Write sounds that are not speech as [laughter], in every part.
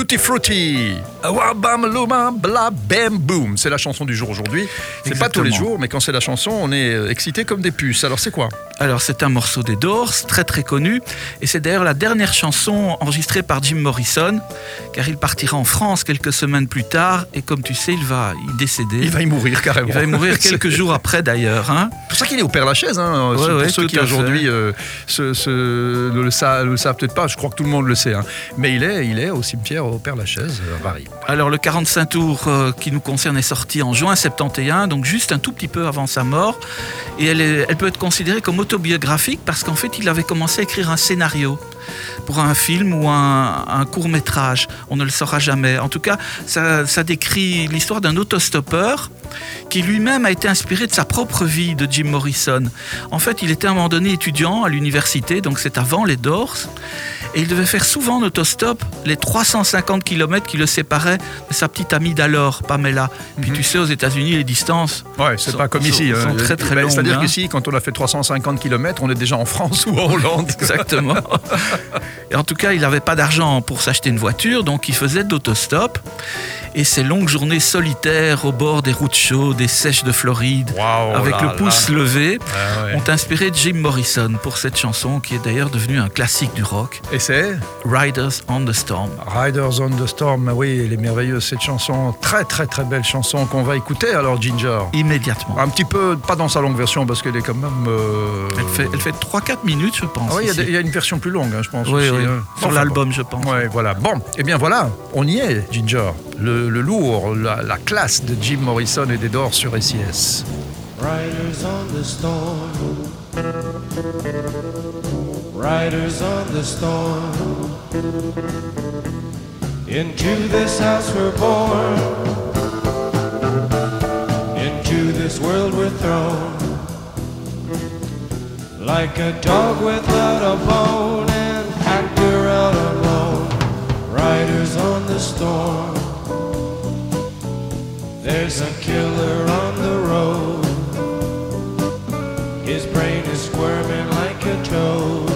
Tutti Frutti. Wabam luma bla bam boom. C'est la chanson du jour aujourd'hui. C'est pas tous les jours, mais quand c'est la chanson, on est euh, excité comme des puces. Alors c'est quoi? Alors c'est un morceau des Doors, très très connu, et c'est d'ailleurs la dernière chanson enregistrée par Jim Morrison, car il partira en France quelques semaines plus tard, et comme tu sais, il va y décéder. Il va y mourir carrément. Il va y mourir [laughs] C'est quelques jours après d'ailleurs. hein. pour ça qu'il est au Père Lachaise. Hein, Ouais, pour ouais, ceux qui aujourd'hui euh, ne le savent, le savent peut-être pas, je crois que tout le monde le sait. hein. Mais il est, il est au cimetière au Père Lachaise euh, à Paris. Alors le 45 tours euh, qui nous concerne est sorti en juin 71, donc juste un tout petit peu avant sa mort, et elle, est- elle peut être considérée comme autobiographique parce qu'en fait il avait commencé à écrire un scénario pour un film ou un, court métrage. On ne le saura jamais. En tout cas, ça, ça décrit l'histoire d'un autostoppeur qui lui-même a été inspiré de sa propre vie de Jim Morrison. En fait, il était à un moment donné étudiant à l'université, donc c'est avant les Doors, et il devait faire souvent en autostop les 350 km qui le séparaient de sa petite amie d'alors, Pamela. Puis Mhm. tu sais, aux États-Unis, les distances. Ouais, c'est Sont- pas comme sont- ici. sont hein. très, très Ben, longues, C'est-à-dire hein. qu'ici, quand on a fait 350 km, on est déjà en France [laughs] ou en Hollande. Exactement. [laughs] Et en tout cas, il n'avait pas d'argent pour s'acheter une voiture, donc il faisait de l'autostop. Et ces longues journées solitaires au bord des routes chaudes et sèches de Floride, avec là le pouce là. levé, Ah ouais. ont inspiré Jim Morrison pour cette chanson qui est d'ailleurs devenue un classique du rock, Et c'est Riders on the Storm. Riders on the Storm. Oui, elle est merveilleuse cette chanson. Très, très, très belle chanson qu'on va écouter alors, Ginger. Immédiatement. Un petit peu, pas dans sa longue version parce qu'elle est quand même. euh, Elle fait, elle fait 3-4 minutes, je pense. Ah oui, il y a y, une version plus longue, hein, je pense. Oui, aussi, oui. hein. Sur Enfin, l'album, je pense. Ouais, voilà. Bon, et bien voilà, on y est, Ginger. Le, lourd, la, la classe de Jim Morrison et des sur SIS. Riders on the storm. Riders on the storm. Into this house we're born. Into this world we're thrown. Like a dog without a bone, an actor out alone. Riders on the storm. is a killer on the road. His brain is squirming like a toad.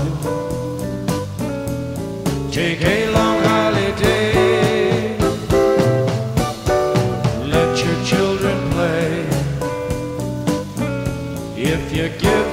Take a long holiday. Let your children play. If you give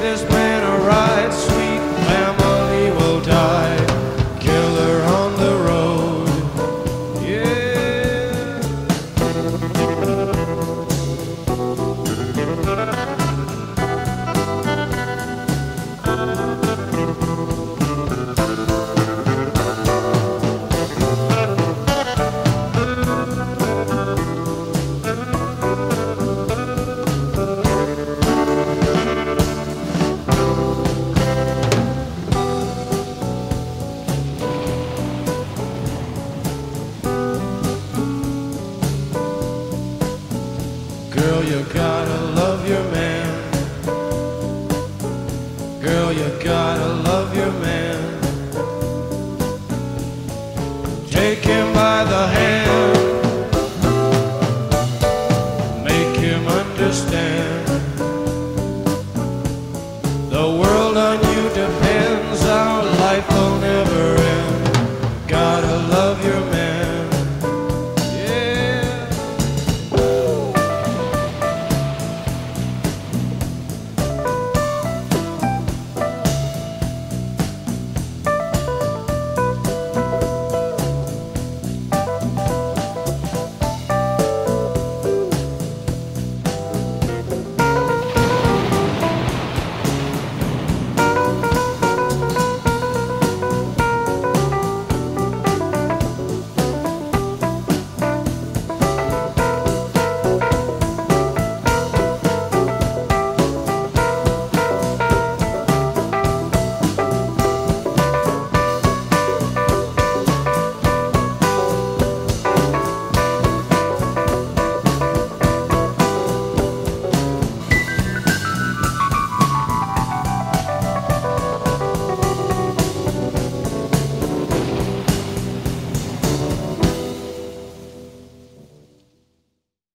you gotta love your man. Girl, you gotta love your man. Take him by the hand. Make him understand. The world